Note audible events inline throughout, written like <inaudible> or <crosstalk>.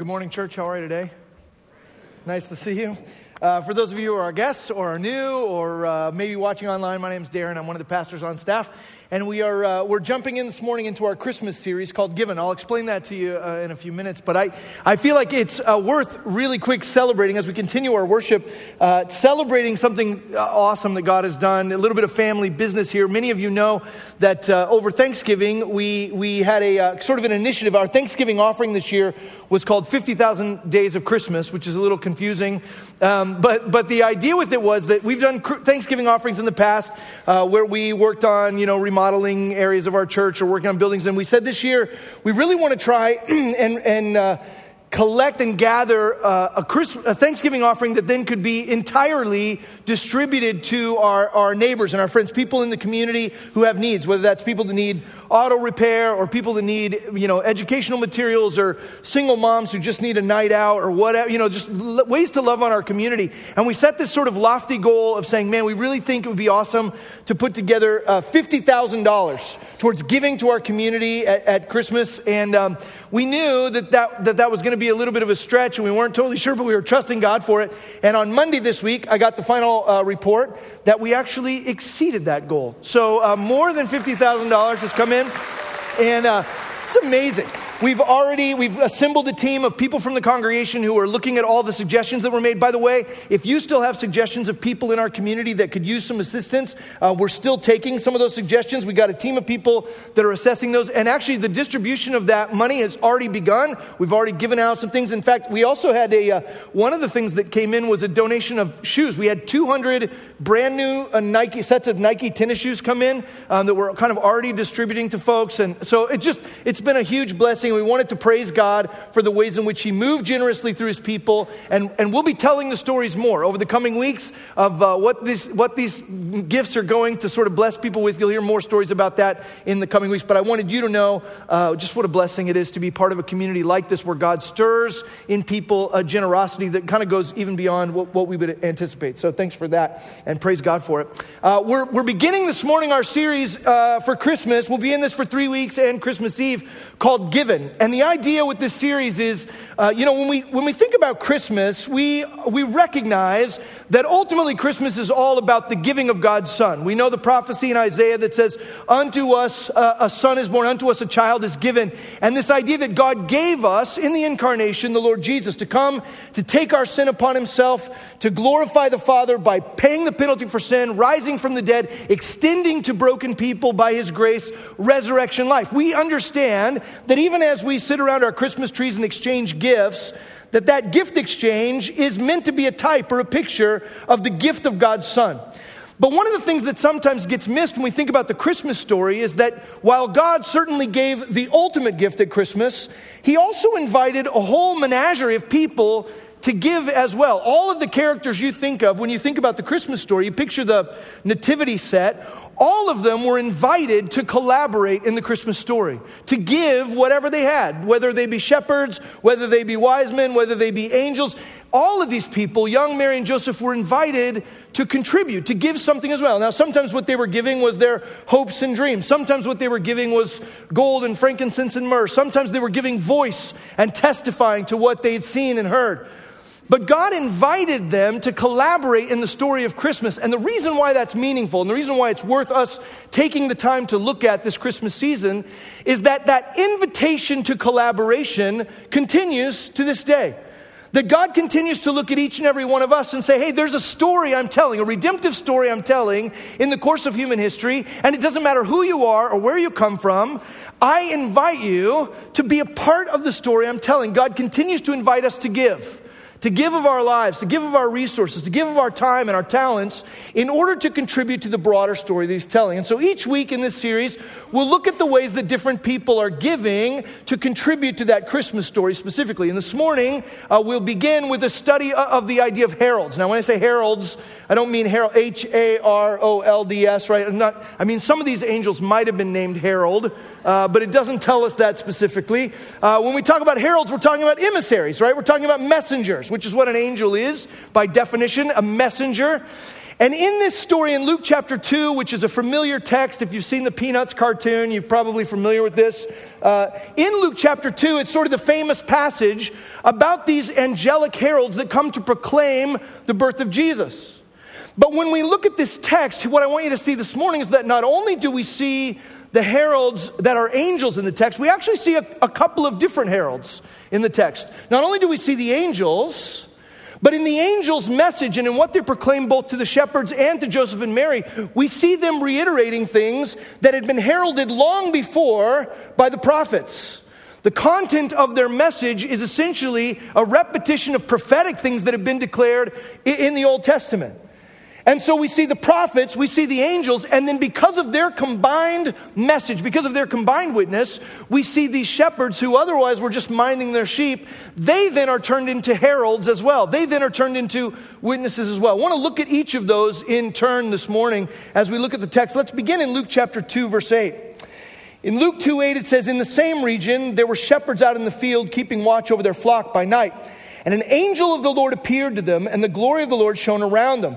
good morning, church. How are you today? Nice to see you. Uh, for those of you who are guests or are new or uh, maybe watching online, my name is Darin. I'm one of the pastors on staff. And we are, uh, we're jumping in this morning into our Christmas series called Given. I'll explain that to you uh, in a few minutes. But I, I feel like it's uh, worth really quick celebrating as we continue our worship, uh, celebrating something awesome that God has done, a little bit of family business here. Many of you know that over Thanksgiving, we, we had a sort of an initiative. Our Thanksgiving offering this year was called 50,000 Days of Christmas, which is a little confusing. Um, but, but the idea with it was that we've done Thanksgiving offerings in the past where we worked on, you know, remodeling remodeling areas of our church or working on buildings. And we said this year, we really want to try <clears throat> and, and uh, collect and gather uh, a, Christmas, a Thanksgiving offering that then could be entirely distributed to our, our neighbors and our friends, people in the community who have needs, whether that's people that need auto repair or people that need, you know, educational materials or single moms who just need a night out or whatever, you know, just l- ways to love on our community. And we set this sort of lofty goal of saying, man, we really think it would be awesome to put together uh, $50,000 towards giving to our community at, at Christmas. And um, we knew that that, that, that was going to be a little bit of a stretch and we weren't totally sure, but we were trusting God for it. And on Monday this week, I got the final uh, report that we actually exceeded that goal. So uh, more than $50,000 has come in And uh, it's amazing. We've already we've assembled a team of people from the congregation who are looking at all the suggestions that were made. By the way, if you still have suggestions of people in our community that could use some assistance, uh, we're still taking some of those suggestions. We got a team of people that are assessing those, and actually the distribution of that money has already begun. We've already given out some things. In fact, we also had a uh, one of the things that came in was a donation of shoes. We had 200 brand new uh, Nike sets of Nike tennis shoes come in um, that we're kind of already distributing to folks, and so it just it's been a huge blessing blessing. We wanted to praise God for the ways in which He moved generously through His people. And, and we'll be telling the stories more over the coming weeks of uh, what, this, what these gifts are going to sort of bless people with. You'll hear more stories about that in the coming weeks. But I wanted you to know uh, just what a blessing it is to be part of a community like this where God stirs in people a generosity that kind of goes even beyond what, what we would anticipate. So thanks for that and praise God for it. Uh, we're, we're beginning this morning our series uh, for Christmas. We'll be in this for three weeks and Christmas Eve called Given. And the idea with this series is, uh, you know, when we, when we think about Christmas, we, we recognize that ultimately Christmas is all about the giving of God's Son. We know the prophecy in Isaiah that says, Unto us uh, a son is born, unto us a child is given. And this idea that God gave us in the incarnation, the Lord Jesus, to come to take our sin upon himself, to glorify the Father by paying the penalty for sin, rising from the dead, extending to broken people by his grace, resurrection life. We understand that even as we sit around our Christmas trees and exchange gifts, that that gift exchange is meant to be a type or a picture of the gift of God's Son. But one of the things that sometimes gets missed when we think about the Christmas story is that while God certainly gave the ultimate gift at Christmas, He also invited a whole menagerie of people to give as well. All of the characters you think of when you think about the Christmas story, you picture the nativity set, all of them were invited to collaborate in the Christmas story, to give whatever they had, whether they be shepherds, whether they be wise men, whether they be angels. All of these people, young Mary and Joseph, were invited to contribute, to give something as well. Now, sometimes what they were giving was their hopes and dreams. Sometimes what they were giving was gold and frankincense and myrrh. Sometimes they were giving voice and testifying to what they had seen and heard. But God invited them to collaborate in the story of Christmas. And the reason why that's meaningful and the reason why it's worth us taking the time to look at this Christmas season is that that invitation to collaboration continues to this day. That God continues to look at each and every one of us and say, hey, there's a story I'm telling, a redemptive story I'm telling in the course of human history, and it doesn't matter who you are or where you come from. I invite you to be a part of the story I'm telling. God continues to invite us to give to give of our lives, to give of our resources, to give of our time and our talents in order to contribute to the broader story that he's telling. And so each week in this series, we'll look at the ways that different people are giving to contribute to that Christmas story specifically. And this morning, uh, we'll begin with a study of the idea of heralds. Now, when I say heralds, I don't mean herald, H A R O L D S, right? Not, I mean, some of these angels might have been named Herald, uh, but it doesn't tell us that specifically. Uh, when we talk about heralds, we're talking about emissaries, right? We're talking about messengers, which is what an angel is by definition, a messenger. And in this story in Luke chapter 2, which is a familiar text, if you've seen the Peanuts cartoon, you're probably familiar with this. Uh, in Luke chapter 2, it's sort of the famous passage about these angelic heralds that come to proclaim the birth of Jesus. But when we look at this text, what I want you to see this morning is that not only do we see the heralds that are angels in the text, we actually see a, a couple of different heralds in the text. Not only do we see the angels, but in the angel's message and in what they proclaim both to the shepherds and to Joseph and Mary, we see them reiterating things that had been heralded long before by the prophets. The content of their message is essentially a repetition of prophetic things that have been declared in the Old Testament. And so we see the prophets, we see the angels, and then because of their combined message, because of their combined witness, we see these shepherds who otherwise were just minding their sheep. They then are turned into heralds as well. They then are turned into witnesses as well. I want to look at each of those in turn this morning as we look at the text. Let's begin in Luke chapter 2, verse 8. In Luke 2 8, it says, In the same region, there were shepherds out in the field keeping watch over their flock by night. And an angel of the Lord appeared to them, and the glory of the Lord shone around them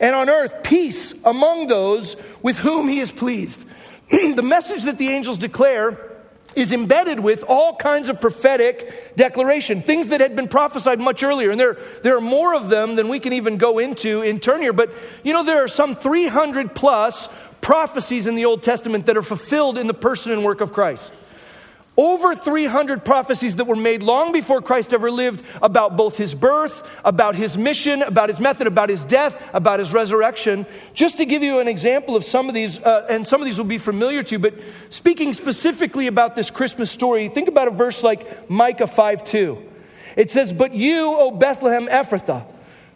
and on earth peace among those with whom he is pleased. <clears throat> the message that the angels declare is embedded with all kinds of prophetic declaration, things that had been prophesied much earlier. And there, there are more of them than we can even go into in turn here. But you know, there are some 300 plus prophecies in the Old Testament that are fulfilled in the person and work of Christ. Over 300 prophecies that were made long before Christ ever lived about both his birth, about his mission, about his method, about his death, about his resurrection. Just to give you an example of some of these, uh, and some of these will be familiar to you, but speaking specifically about this Christmas story, think about a verse like Micah 5 2. It says, But you, O Bethlehem Ephrathah,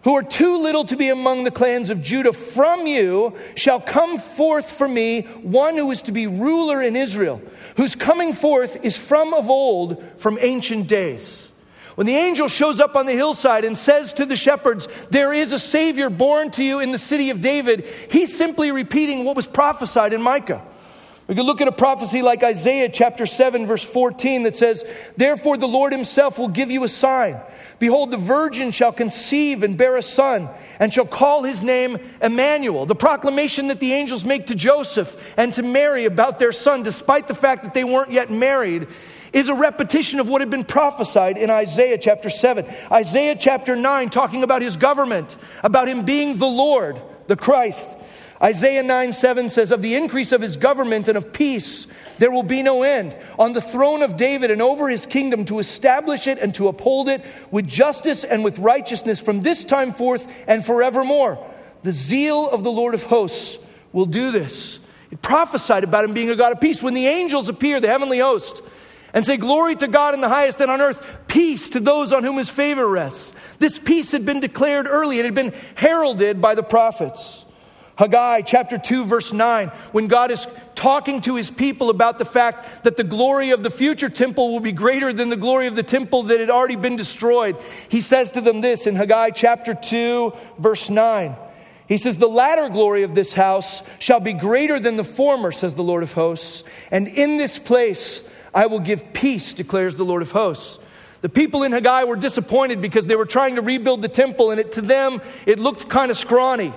who are too little to be among the clans of Judah, from you shall come forth for me one who is to be ruler in Israel whose coming forth is from of old, from ancient days. When the angel shows up on the hillside and says to the shepherds, There is a Savior born to you in the city of David, he's simply repeating what was prophesied in Micah. We could look at a prophecy like Isaiah chapter 7, verse 14, that says, Therefore the Lord himself will give you a sign. Behold, the virgin shall conceive and bear a son, and shall call his name Emmanuel. The proclamation that the angels make to Joseph and to Mary about their son, despite the fact that they weren't yet married, is a repetition of what had been prophesied in Isaiah chapter 7. Isaiah chapter 9, talking about his government, about him being the Lord, the Christ. Isaiah 9 7 says, Of the increase of his government and of peace, there will be no end. On the throne of David and over his kingdom to establish it and to uphold it with justice and with righteousness from this time forth and forevermore. The zeal of the Lord of hosts will do this. It prophesied about him being a God of peace. When the angels appear, the heavenly host, and say, Glory to God in the highest and on earth, peace to those on whom his favor rests. This peace had been declared early, it had been heralded by the prophets. Haggai chapter 2, verse 9, when God is talking to his people about the fact that the glory of the future temple will be greater than the glory of the temple that had already been destroyed, he says to them this in Haggai chapter 2, verse 9. He says, The latter glory of this house shall be greater than the former, says the Lord of hosts. And in this place I will give peace, declares the Lord of hosts. The people in Haggai were disappointed because they were trying to rebuild the temple, and it, to them, it looked kind of scrawny.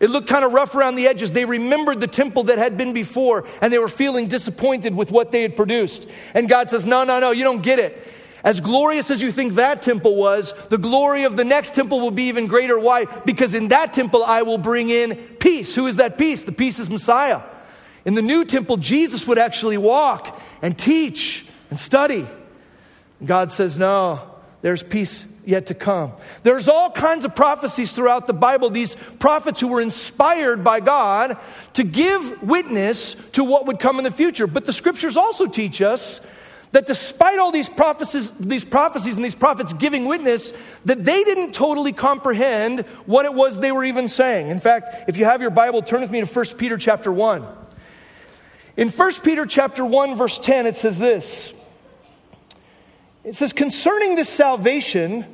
It looked kind of rough around the edges. They remembered the temple that had been before, and they were feeling disappointed with what they had produced. And God says, No, no, no, you don't get it. As glorious as you think that temple was, the glory of the next temple will be even greater. Why? Because in that temple I will bring in peace. Who is that peace? The peace is Messiah. In the new temple, Jesus would actually walk and teach and study. God says, No, there's peace yet to come. There's all kinds of prophecies throughout the Bible, these prophets who were inspired by God to give witness to what would come in the future. But the scriptures also teach us that despite all these prophecies, these prophecies and these prophets giving witness, that they didn't totally comprehend what it was they were even saying. In fact, if you have your Bible, turn with me to 1 Peter chapter 1. In 1 Peter chapter 1 verse 10 it says this. It says concerning this salvation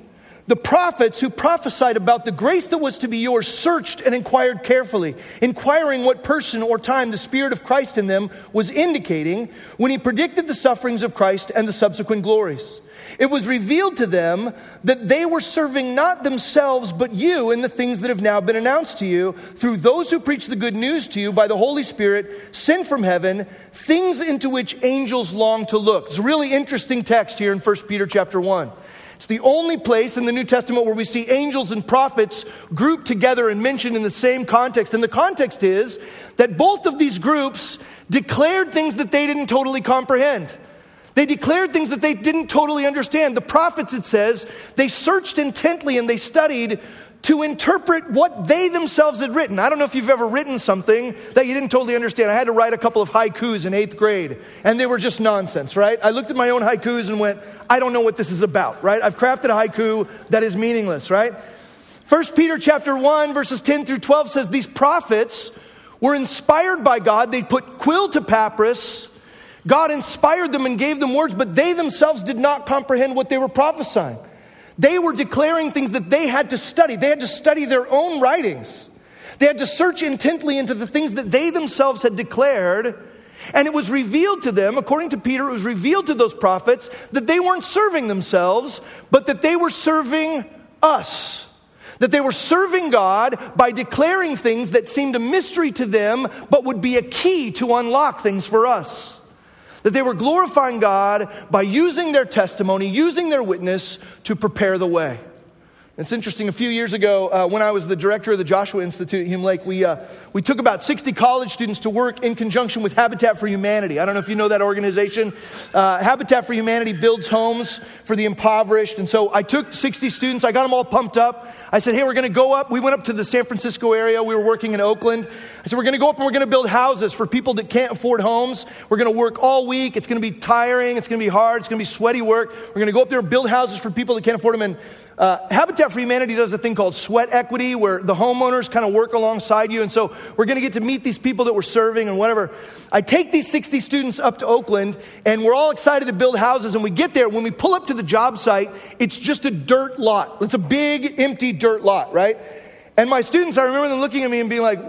the prophets who prophesied about the grace that was to be yours searched and inquired carefully, inquiring what person or time the Spirit of Christ in them was indicating when he predicted the sufferings of Christ and the subsequent glories. It was revealed to them that they were serving not themselves but you in the things that have now been announced to you through those who preach the good news to you by the Holy Spirit sent from heaven, things into which angels long to look. It's a really interesting text here in 1 Peter chapter 1. It's the only place in the New Testament where we see angels and prophets grouped together and mentioned in the same context. And the context is that both of these groups declared things that they didn't totally comprehend. They declared things that they didn't totally understand. The prophets, it says, they searched intently and they studied to interpret what they themselves had written. I don't know if you've ever written something that you didn't totally understand. I had to write a couple of haikus in eighth grade, and they were just nonsense, right? I looked at my own haikus and went, I don't know what this is about, right? I've crafted a haiku that is meaningless, right? First Peter chapter 1, verses 10 through 12 says these prophets were inspired by God. They put quill to papyrus. God inspired them and gave them words, but they themselves did not comprehend what they were prophesying. They were declaring things that they had to study. They had to study their own writings. They had to search intently into the things that they themselves had declared. And it was revealed to them, according to Peter, it was revealed to those prophets that they weren't serving themselves, but that they were serving us. That they were serving God by declaring things that seemed a mystery to them, but would be a key to unlock things for us that they were glorifying God by using their testimony, using their witness to prepare the way. It's interesting. A few years ago, uh, when I was the director of the Joshua Institute at Hume Lake, we, uh, we took about 60 college students to work in conjunction with Habitat for Humanity. I don't know if you know that organization. Uh, Habitat for Humanity builds homes for the impoverished. And so I took 60 students, I got them all pumped up. I said, hey, we're going to go up. We went up to the San Francisco area. We were working in Oakland. I said, we're going to go up and we're going to build houses for people that can't afford homes. We're going to work all week. It's going to be tiring. It's going to be hard. It's going to be sweaty work. We're going to go up there and build houses for people that can't afford them. And uh, Habitat for Humanity does a thing called sweat equity where the homeowners kind of work alongside you. And so we're going to get to meet these people that we're serving and whatever. I take these 60 students up to Oakland and we're all excited to build houses. And we get there. When we pull up to the job site, it's just a dirt lot. It's a big, empty dirt lot, right? And my students, I remember them looking at me and being like,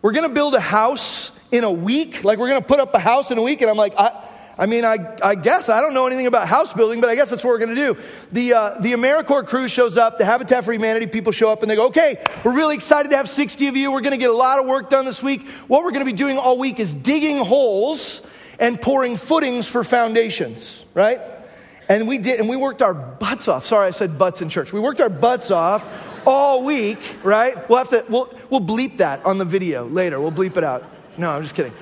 we're going to build a house in a week? Like, we're going to put up a house in a week? And I'm like, I, I mean, I, I guess I don't know anything about house building, but I guess that's what we're going to do. The, uh, the AmeriCorps crew shows up, the Habitat for Humanity people show up, and they go, okay, we're really excited to have 60 of you. We're going to get a lot of work done this week. What we're going to be doing all week is digging holes and pouring footings for foundations, right? And we did, and we worked our butts off. Sorry, I said butts in church. We worked our butts off all week, right? We'll have to, we'll, we'll bleep that on the video later. We'll bleep it out. No, I'm just kidding.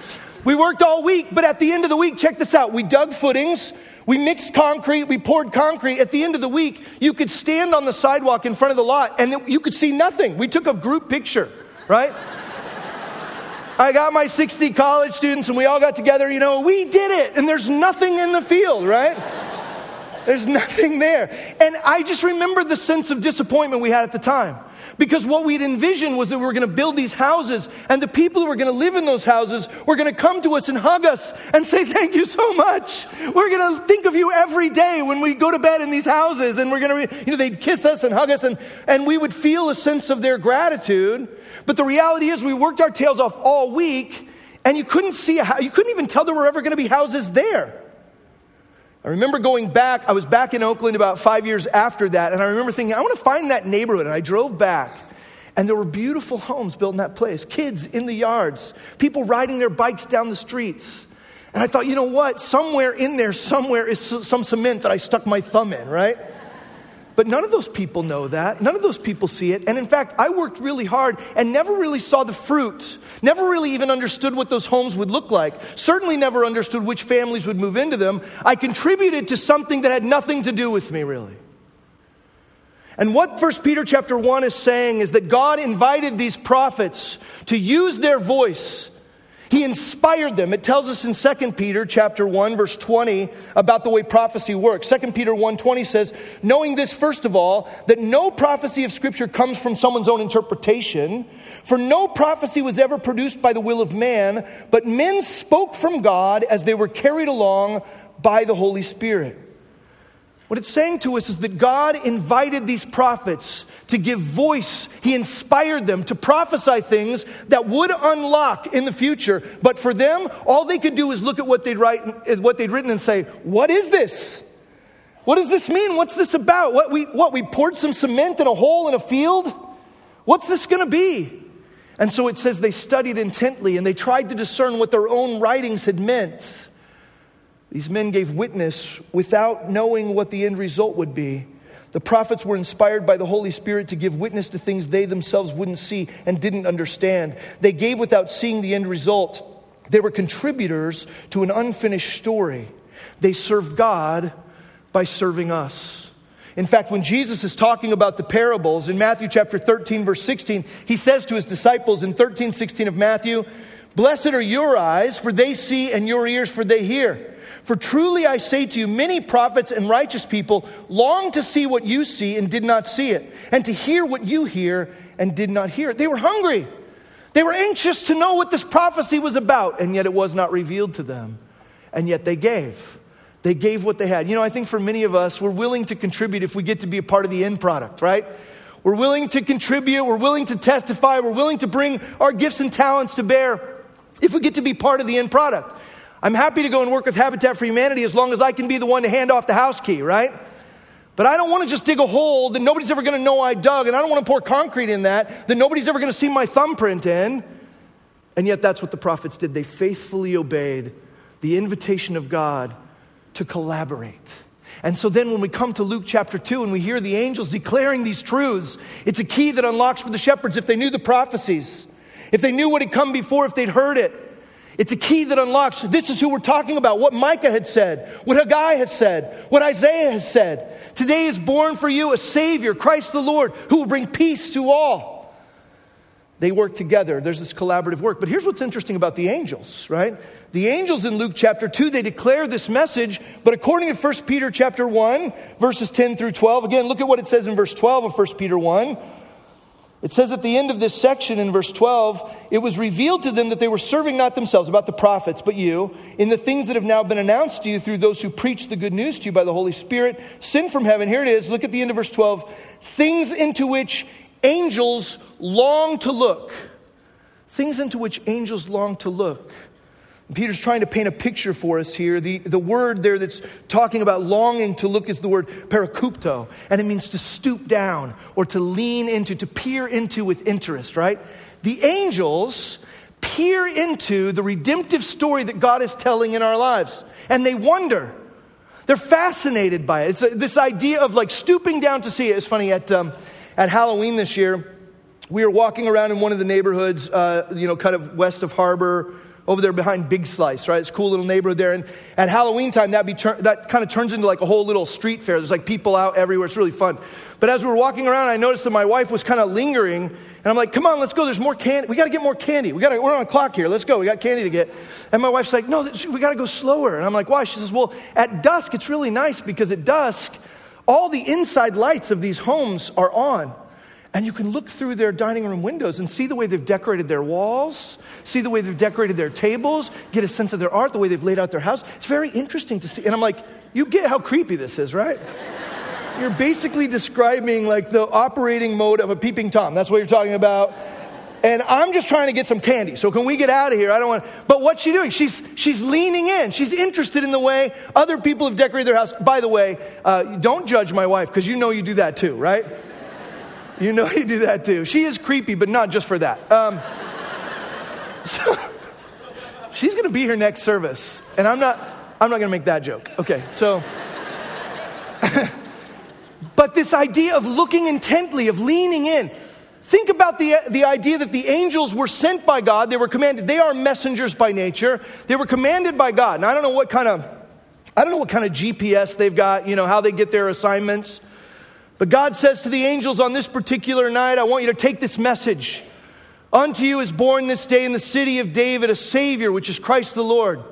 We worked all week, but at the end of the week, check this out. We dug footings, we mixed concrete, we poured concrete. At the end of the week, you could stand on the sidewalk in front of the lot and you could see nothing. We took a group picture, right? I got my 60 college students and we all got together, you know, we did it, and there's nothing in the field, right? There's nothing there. And I just remember the sense of disappointment we had at the time. Because what we'd envisioned was that we were going to build these houses, and the people who were going to live in those houses were going to come to us and hug us and say, Thank you so much. We're going to think of you every day when we go to bed in these houses, and we're going to, you know, they'd kiss us and hug us, and, and we would feel a sense of their gratitude. But the reality is, we worked our tails off all week, and you couldn't see, a, you couldn't even tell there were ever going to be houses there. I remember going back, I was back in Oakland about five years after that, and I remember thinking, I want to find that neighborhood. And I drove back, and there were beautiful homes built in that place, kids in the yards, people riding their bikes down the streets. And I thought, you know what? Somewhere in there, somewhere is some cement that I stuck my thumb in, right? But none of those people know that. None of those people see it. And in fact, I worked really hard and never really saw the fruit. Never really even understood what those homes would look like. Certainly never understood which families would move into them. I contributed to something that had nothing to do with me, really. And what First Peter chapter 1 is saying is that God invited these prophets to use their voice He inspired them. It tells us in 2 Peter chapter 1 verse 20 about the way prophecy works. 2 Peter 1:20 says, "Knowing this first of all, that no prophecy of scripture comes from someone's own interpretation, for no prophecy was ever produced by the will of man, but men spoke from God as they were carried along by the Holy Spirit." What it's saying to us is that God invited these prophets to give voice. He inspired them to prophesy things that would unlock in the future. But for them, all they could do is look at what they'd, write, what they'd written and say, What is this? What does this mean? What's this about? What we, what, we poured some cement in a hole in a field? What's this going to be? And so it says they studied intently and they tried to discern what their own writings had meant. These men gave witness without knowing what the end result would be. The prophets were inspired by the Holy Spirit to give witness to things they themselves wouldn't see and didn't understand. They gave without seeing the end result. They were contributors to an unfinished story. They served God by serving us. In fact, when Jesus is talking about the parables in Matthew chapter 13, verse 16, he says to his disciples in 13, 16 of Matthew, Blessed are your eyes, for they see, and your ears, for they hear. For truly I say to you, many prophets and righteous people long to see what you see and did not see it, and to hear what you hear and did not hear it. They were hungry. They were anxious to know what this prophecy was about, and yet it was not revealed to them. And yet they gave. They gave what they had. You know, I think for many of us, we're willing to contribute if we get to be a part of the end product, right? We're willing to contribute, we're willing to testify, we're willing to bring our gifts and talents to bear if we get to be part of the end product. I'm happy to go and work with Habitat for Humanity as long as I can be the one to hand off the house key, right? But I don't want to just dig a hole that nobody's ever going to know I dug, and I don't want to pour concrete in that that nobody's ever going to see my thumbprint in. And yet, that's what the prophets did. They faithfully obeyed the invitation of God to collaborate. And so then, when we come to Luke chapter 2 and we hear the angels declaring these truths, it's a key that unlocks for the shepherds if they knew the prophecies, if they knew what had come before, if they'd heard it. It's a key that unlocks this is who we're talking about, what Micah had said, what Haggai has said, what Isaiah has said. Today is born for you a Savior, Christ the Lord, who will bring peace to all. They work together. There's this collaborative work. But here's what's interesting about the angels, right? The angels in Luke chapter 2, they declare this message, but according to 1 Peter chapter 1, verses 10 through 12, again, look at what it says in verse 12 of 1 Peter 1. It says at the end of this section in verse 12, it was revealed to them that they were serving not themselves, about the prophets, but you, in the things that have now been announced to you through those who preach the good news to you by the Holy Spirit, sent from heaven. Here it is. Look at the end of verse 12. Things into which angels long to look. Things into which angels long to look. Peter's trying to paint a picture for us here. The, the word there that's talking about longing to look is the word perikupto, and it means to stoop down or to lean into, to peer into with interest, right? The angels peer into the redemptive story that God is telling in our lives, and they wonder. They're fascinated by it. It's this idea of like stooping down to see it. It's funny, at, um, at Halloween this year, we were walking around in one of the neighborhoods, uh, you know, kind of west of Harbor over there behind Big Slice, right? It's a cool little neighborhood there. And at Halloween time, that, be tur- that kind of turns into like a whole little street fair. There's like people out everywhere. It's really fun. But as we were walking around, I noticed that my wife was kind of lingering. And I'm like, come on, let's go. There's more candy. We got to get more candy. We gotta, we're on a clock here. Let's go. We got candy to get. And my wife's like, no, we got to go slower. And I'm like, why? She says, well, at dusk, it's really nice because at dusk, all the inside lights of these homes are on. And you can look through their dining room windows and see the way they've decorated their walls, see the way they've decorated their tables, get a sense of their art, the way they've laid out their house. It's very interesting to see. And I'm like, you get how creepy this is, right? You're basically describing like the operating mode of a peeping Tom. That's what you're talking about. And I'm just trying to get some candy. So can we get out of here? I don't want. But what's she doing? She's she's leaning in. She's interested in the way other people have decorated their house. By the way, uh, don't judge my wife because you know you do that too, right? You know you do that too. She is creepy, but not just for that. Um, <laughs> so, she's to be here next service, and I'm not. I'm not to make that joke. Okay, so. <laughs> but this idea of looking intently, of leaning in. Think about the, the idea that the angels were sent by God. They were commanded. They are messengers by nature. They were commanded by God. And I don't know what kind of, I don't know what kind of GPS they've got, you know, how they get their assignments. But God says to the angels on this particular night, I want you to take this message. Unto you is born this day in the city of David a Savior, which is Christ the Lord.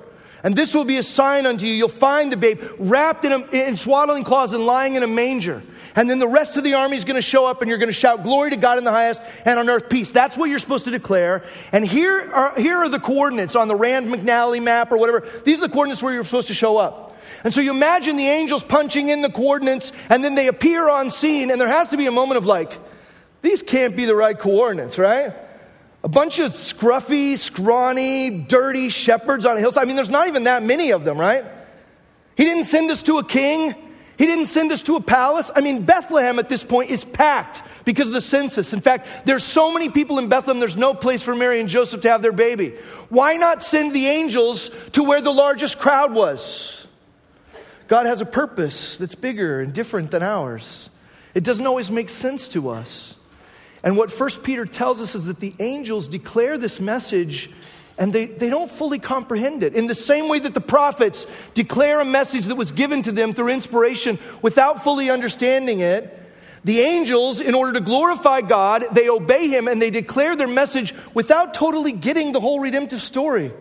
And this will be a sign unto you. You'll find the babe wrapped in, a, in swaddling cloths and lying in a manger. And then the rest of the army is going to show up and you're going to shout, Glory to God in the highest and on earth peace. That's what you're supposed to declare. And here are, here are the coordinates on the Rand McNally map or whatever. These are the coordinates where you're supposed to show up. And so you imagine the angels punching in the coordinates and then they appear on scene and there has to be a moment of like, these can't be the right coordinates, right? A bunch of scruffy, scrawny, dirty shepherds on a hillside. I mean, there's not even that many of them, right? He didn't send us to a king. He didn't send us to a palace. I mean, Bethlehem at this point is packed because of the census. In fact, there's so many people in Bethlehem, there's no place for Mary and Joseph to have their baby. Why not send the angels to where the largest crowd was? God has a purpose that's bigger and different than ours. It doesn't always make sense to us. And what First Peter tells us is that the angels declare this message and they, they don't fully comprehend it. In the same way that the prophets declare a message that was given to them through inspiration without fully understanding it, the angels, in order to glorify God, they obey Him and they declare their message without totally getting the whole redemptive story.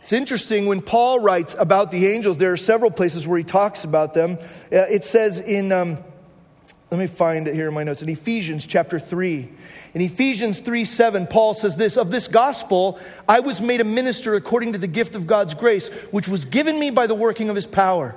It's interesting when Paul writes about the angels, there are several places where he talks about them. Uh, it says in. Um, let me find it here in my notes. In Ephesians chapter 3. In Ephesians 3 7, Paul says this Of this gospel, I was made a minister according to the gift of God's grace, which was given me by the working of his power.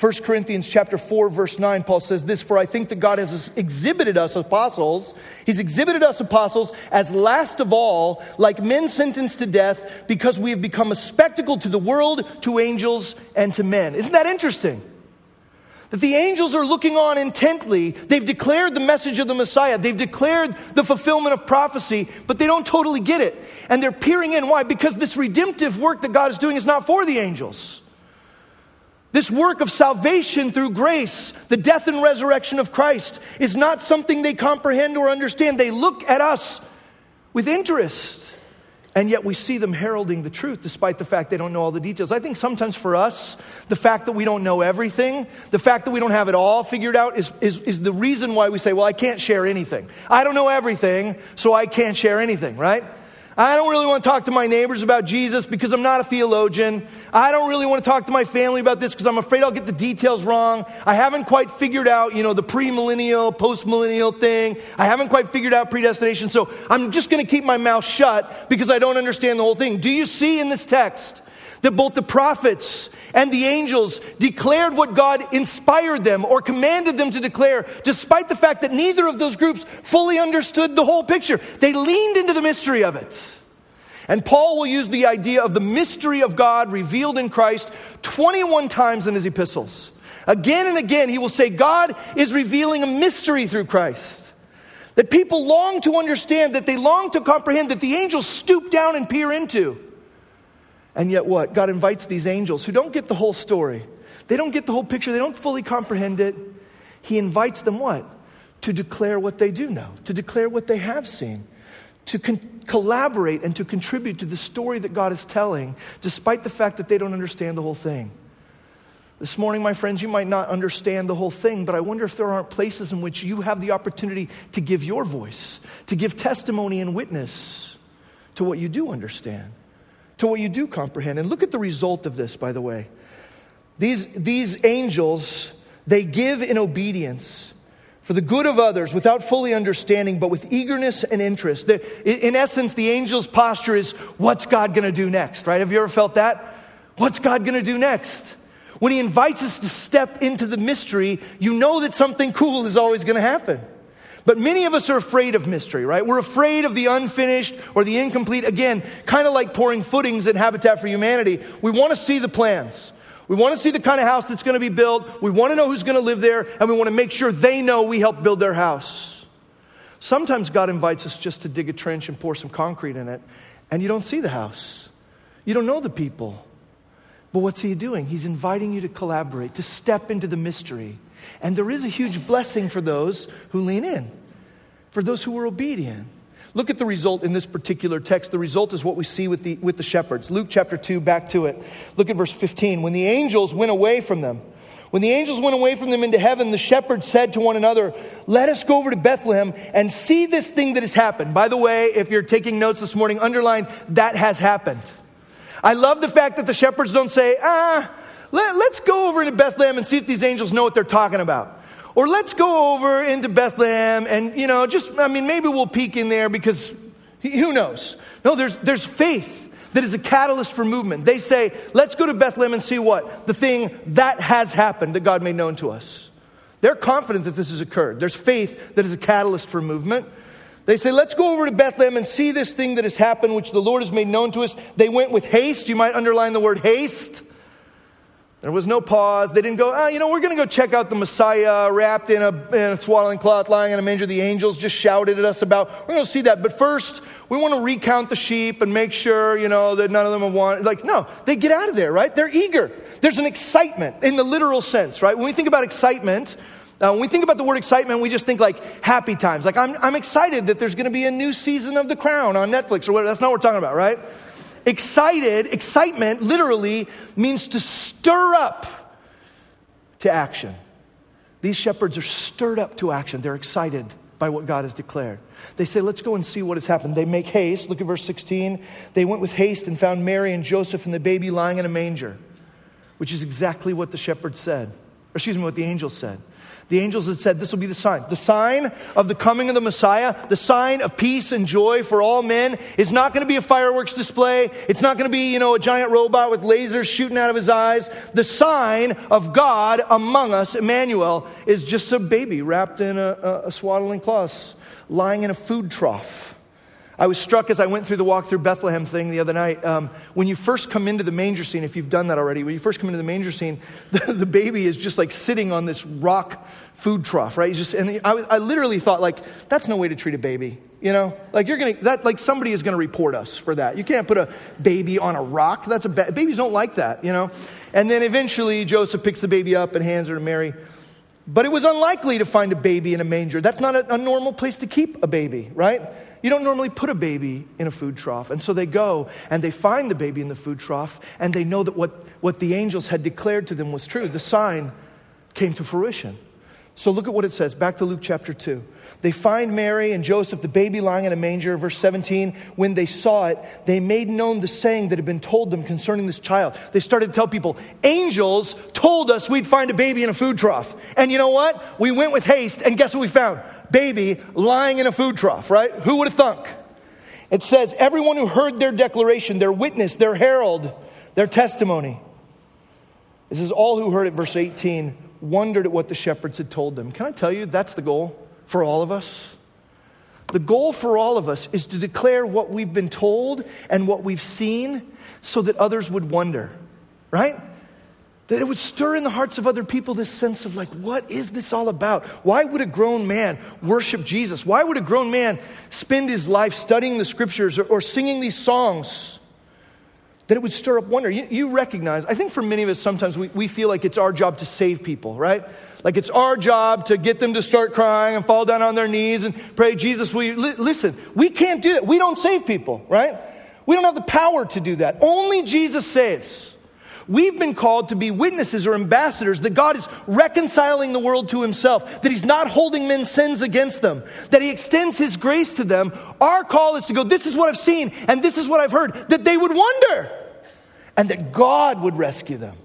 1 Corinthians chapter 4 verse 9 Paul says this for I think that God has exhibited us apostles he's exhibited us apostles as last of all like men sentenced to death because we have become a spectacle to the world to angels and to men. Isn't that interesting? That the angels are looking on intently. They've declared the message of the Messiah. They've declared the fulfillment of prophecy but they don't totally get it. And they're peering in. Why? Because this redemptive work that God is doing is not for the angels this work of salvation through grace, the death and resurrection of Christ, is not something they comprehend or understand. They look at us with interest. And yet we see them heralding the truth despite the fact they don't know all the details. I think sometimes for us, the fact that we don't know everything, the fact that we don't have it all figured out, is, is, is the reason why we say, well, I can't share anything. I don't know everything, so I can't share anything, right? I don't really want to talk to my neighbors about Jesus because I'm not a theologian. I don't really want to talk to my family about this because I'm afraid I'll get the details wrong. I haven't quite figured out, you know, the premillennial, postmillennial thing. I haven't quite figured out predestination. So I'm just going to keep my mouth shut because I don't understand the whole thing. Do you see in this text that both the prophets and the angels declared what God inspired them or commanded them to declare, despite the fact that neither of those groups fully understood the whole picture. They leaned into the mystery of it. And Paul will use the idea of the mystery of God revealed in Christ 21 times in his epistles. Again and again, he will say, God is revealing a mystery through Christ. That people long to understand, that they long to comprehend, that the angels stoop down and peer into. And yet, what? God invites these angels who don't get the whole story, they don't get the whole picture, they don't fully comprehend it. He invites them what? To declare what they do know, to declare what they have seen, to con- collaborate and to contribute to the story that God is telling, despite the fact that they don't understand the whole thing. This morning, my friends, you might not understand the whole thing, but I wonder if there aren't places in which you have the opportunity to give your voice, to give testimony and witness to what you do understand to what you do comprehend. And look at the result of this, by the way. These, these angels, they give in obedience for the good of others without fully understanding, but with eagerness and interest. in essence, the angel's posture is what's God going to do next, right? Have you ever felt that? What's God going to do next? When he invites us to step into the mystery, you know that something cool is always going to happen. But many of us are afraid of mystery, right? We're afraid of the unfinished or the incomplete. Again, kind of like pouring footings in Habitat for Humanity. We want to see the plans. We want to see the kind of house that's going to be built. We want to know who's going to live there, and we want to make sure they know we helped build their house. Sometimes God invites us just to dig a trench and pour some concrete in it and you don't see the house. You don't know the people. But what's he doing? He's inviting you to collaborate, to step into the mystery. And there is a huge blessing for those who lean in, for those who are obedient. Look at the result in this particular text. The result is what we see with the, with the shepherds. Luke chapter 2, back to it. Look at verse 15. When the angels went away from them, when the angels went away from them into heaven, the shepherds said to one another, Let us go over to Bethlehem and see this thing that has happened. By the way, if you're taking notes this morning, underline that has happened. I love the fact that the shepherds don't say, Ah, let, us go over into Bethlehem and see if these angels know what they're talking about. Or let's go over into Bethlehem and, you know, just, I mean, maybe we'll peek in there because who knows? No, there's, there's faith that is a catalyst for movement. They say, let's go to Bethlehem and see what? The thing that has happened that God made known to us. They're confident that this has occurred. There's faith that is a catalyst for movement. They say, let's go over to Bethlehem and see this thing that has happened, which the Lord has made known to us. They went with haste. You might underline the word haste. There was no pause. They didn't go, ah, you know, we're going to go check out the Messiah wrapped in a, in a, swaddling cloth lying in a manger. The angels just shouted at us about, we're going to see that. But first, we want to recount the sheep and make sure, you know, that none of them have wanted. Like, no, they get out of there, right? They're eager. There's an excitement in the literal sense, right? When we think about excitement, uh, when we think about the word excitement, we just think like happy times. Like, I'm, I'm excited that there's going to be a new season of The Crown on Netflix or whatever. That's not what we're talking about, right? Excited, excitement literally means to stir up to action. These shepherds are stirred up to action. They're excited by what God has declared. They say, Let's go and see what has happened. They make haste. Look at verse 16. They went with haste and found Mary and Joseph and the baby lying in a manger, which is exactly what the shepherds said. Or excuse me, what the angels said. The angels had said, This will be the sign. The sign of the coming of the Messiah, the sign of peace and joy for all men, is not going to be a fireworks display. It's not going to be, you know, a giant robot with lasers shooting out of his eyes. The sign of God among us, Emmanuel, is just a baby wrapped in a, a swaddling cloth, lying in a food trough. I was struck as I went through the walk through Bethlehem thing the other night. Um, when you first come into the manger scene, if you've done that already, when you first come into the manger scene, <laughs> the, the baby is just like sitting on this rock food trough, right? He's just, and I, I literally thought, like, that's no way to treat a baby. You know, like you're gonna that like somebody is gonna report us for that. You can't put a baby on a rock. That's a ba- babies don't like that. You know, and then eventually Joseph picks the baby up and hands her to Mary. But it was unlikely to find a baby in a manger. That's not a, a normal place to keep a baby, right? You don't normally put a baby in a food trough. And so they go and they find the baby in the food trough and they know that what, what the angels had declared to them was true. The sign came to fruition. So look at what it says. Back to Luke chapter 2. They find Mary and Joseph, the baby lying in a manger. Verse 17, when they saw it, they made known the saying that had been told them concerning this child. They started to tell people, angels told us we'd find a baby in a food trough. And you know what? We went with haste, and guess what we found? Baby lying in a food trough, right? Who would have thunk? It says, everyone who heard their declaration, their witness, their herald, their testimony. This is all who heard it, verse 18, wondered at what the shepherds had told them. Can I tell you, that's the goal for all of us? The goal for all of us is to declare what we've been told and what we've seen so that others would wonder, right? That it would stir in the hearts of other people this sense of like, what is this all about? Why would a grown man worship Jesus? Why would a grown man spend his life studying the scriptures or, or singing these songs? That it would stir up wonder. You, you, recognize, I think for many of us, sometimes we, we feel like it's our job to save people, right? Like it's our job to get them to start crying and fall down on their knees and pray, Jesus, will you? Li- listen, we can't do that. We don't save people, right? We don't have the power to do that. Only Jesus saves. We've been called to be witnesses or ambassadors that God is reconciling the world to himself, that he's not holding men's sins against them, that he extends his grace to them. Our call is to go, this is what I've seen and this is what I've heard, that they would wonder and that God would rescue them.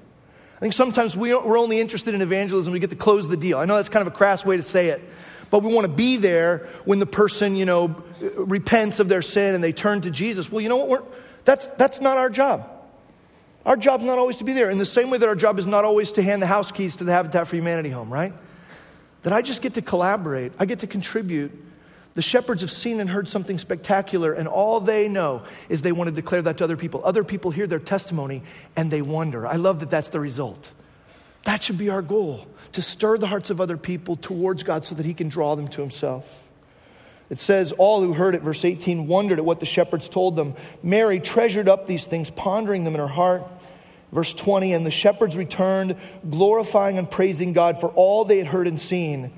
I think sometimes we're only interested in evangelism, we get to close the deal. I know that's kind of a crass way to say it, but we want to be there when the person, you know, repents of their sin and they turn to Jesus. Well, you know what? We're, that's, that's not our job. Our job's not always to be there, in the same way that our job is not always to hand the house keys to the Habitat for Humanity home, right? That I just get to collaborate, I get to contribute. The shepherds have seen and heard something spectacular, and all they know is they want to declare that to other people. Other people hear their testimony and they wonder. I love that that's the result. That should be our goal to stir the hearts of other people towards God so that He can draw them to Himself. It says, All who heard it, verse 18, wondered at what the shepherds told them. Mary treasured up these things, pondering them in her heart. Verse 20, and the shepherds returned, glorifying and praising God for all they had heard and seen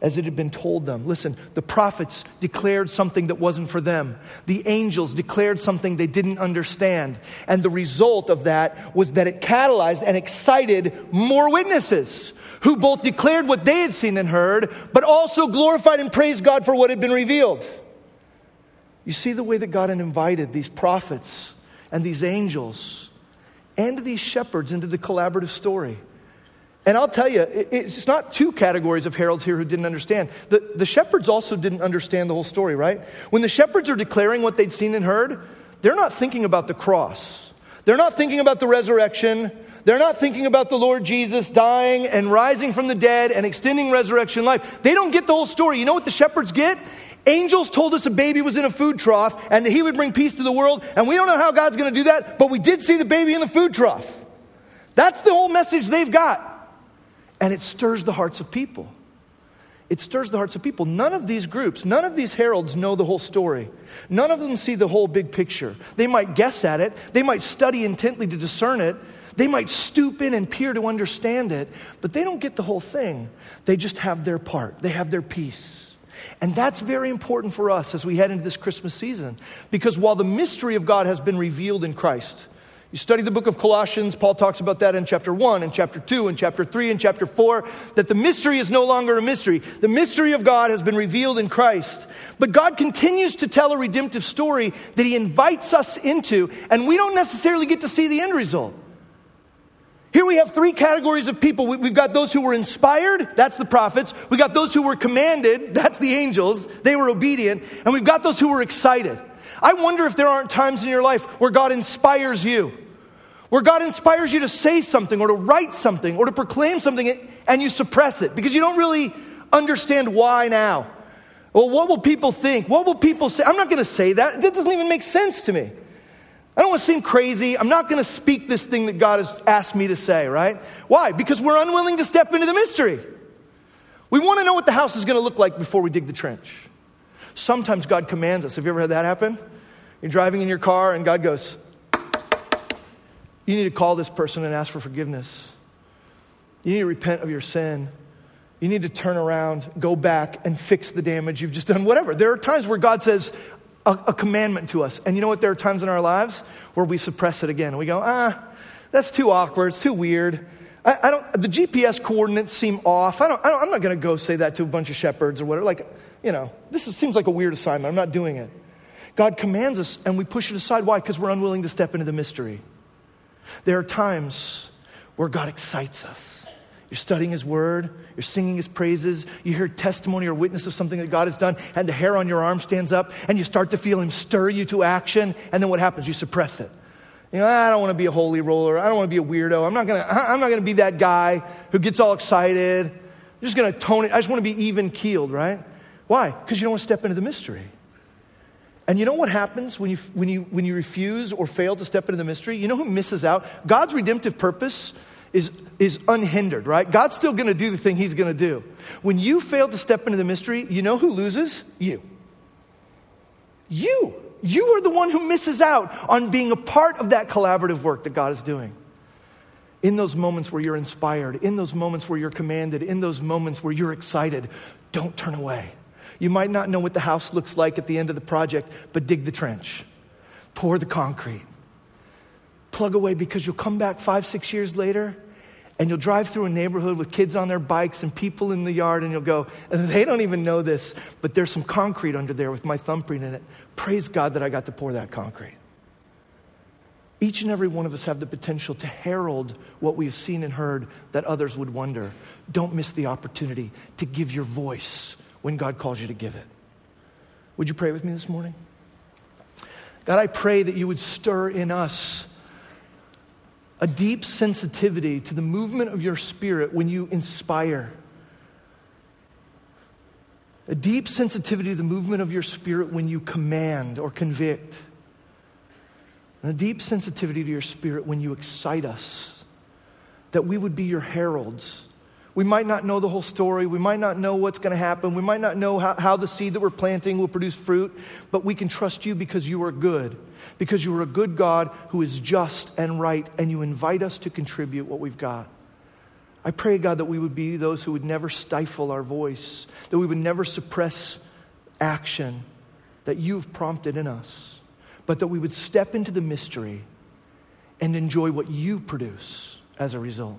as it had been told them. Listen, the prophets declared something that wasn't for them. The angels declared something they didn't understand. And the result of that was that it catalyzed and excited more witnesses who both declared what they had seen and heard, but also glorified and praised God for what had been revealed. You see the way that God had invited these prophets and these angels and these shepherds into the collaborative story. And I'll tell you, it's not two categories of heralds here who didn't understand. The, the shepherds also didn't understand the whole story, right? When the shepherds are declaring what they'd seen and heard, they're not thinking about the cross. They're not thinking about the resurrection. They're not thinking about the Lord Jesus dying and rising from the dead and extending resurrection life. They don't get the whole story. You know what the shepherds get? Angels told us a baby was in a food trough and that he would bring peace to the world. And we don't know how God's going to do that, but we did see the baby in the food trough. That's the whole message they've got. And it stirs the hearts of people. It stirs the hearts of people. None of these groups, none of these heralds know the whole story. None of them see the whole big picture. They might guess at it, they might study intently to discern it, they might stoop in and peer to understand it, but they don't get the whole thing. They just have their part, they have their piece. And that's very important for us as we head into this Christmas season. Because while the mystery of God has been revealed in Christ, you study the book of Colossians, Paul talks about that in chapter 1 and chapter 2 and chapter 3 and chapter 4, that the mystery is no longer a mystery. The mystery of God has been revealed in Christ. But God continues to tell a redemptive story that He invites us into, and we don't necessarily get to see the end result. Here we have three categories of people. We've got those who were inspired, that's the prophets. We got those who were commanded, that's the angels, they were obedient. And we've got those who were excited. I wonder if there aren't times in your life where God inspires you, where God inspires you to say something or to write something or to proclaim something and you suppress it because you don't really understand why now. Well, what will people think? What will people say? I'm not going to say that. That doesn't even make sense to me. I don't want to seem crazy. I'm not going to speak this thing that God has asked me to say, right? Why? Because we're unwilling to step into the mystery. We want to know what the house is going to look like before we dig the trench. Sometimes God commands us. Have you ever had that happen? You're driving in your car and God goes, You need to call this person and ask for forgiveness. You need to repent of your sin. You need to turn around, go back, and fix the damage you've just done, whatever. There are times where God says a, a commandment to us. And you know what? There are times in our lives where we suppress it again. We go, ah, that's too awkward. It's too weird. I, I don't, the GPS coordinates seem off. I don't, I don't I'm not going to go say that to a bunch of shepherds or whatever. Like, you know, this is, seems like a weird assignment. I'm not doing it. God commands us and we push it aside. Why? Because we're unwilling to step into the mystery. There are times where God excites us. You're studying His Word, you're singing His praises, you hear testimony or witness of something that God has done, and the hair on your arm stands up, and you start to feel Him stir you to action, and then what happens? You suppress it. You know, I don't want to be a holy roller. I don't want to be a weirdo. I'm not going to, I'm not going to be that guy who gets all excited. I'm just going to tone it. I just want to be even keeled, right? Why? Because you don't want to step into the mystery. And you know what happens when you, when, you, when you refuse or fail to step into the mystery? You know who misses out? God's redemptive purpose is, is unhindered, right? God's still going to do the thing he's going to do. When you fail to step into the mystery, you know who loses? You. You. You are the one who misses out on being a part of that collaborative work that God is doing. In those moments where you're inspired, in those moments where you're commanded, in those moments where you're excited, don't turn away. You might not know what the house looks like at the end of the project, but dig the trench, pour the concrete, plug away because you'll come back five, six years later and you'll drive through a neighborhood with kids on their bikes and people in the yard and you'll go, they don't even know this, but there's some concrete under there with my thumbprint in it. Praise God that I got to pour that concrete. Each and every one of us have the potential to herald what we've seen and heard that others would wonder. Don't miss the opportunity to give your voice when God calls you to give it. Would you pray with me this morning? God, I pray that you would stir in us a deep sensitivity to the movement of your spirit when you inspire. A deep sensitivity to the movement of your spirit when you command or convict. And a deep sensitivity to your spirit when you excite us. That we would be your heralds We might not know the whole story. We might not know what's going to happen. We might not know how, how, the seed that we're planting will produce fruit, but we can trust you because you are good, because you are a good God who is just and right, and you invite us to contribute what we've got. I pray, God, that we would be those who would never stifle our voice, that we would never suppress action that you've prompted in us, but that we would step into the mystery and enjoy what you produce as a result.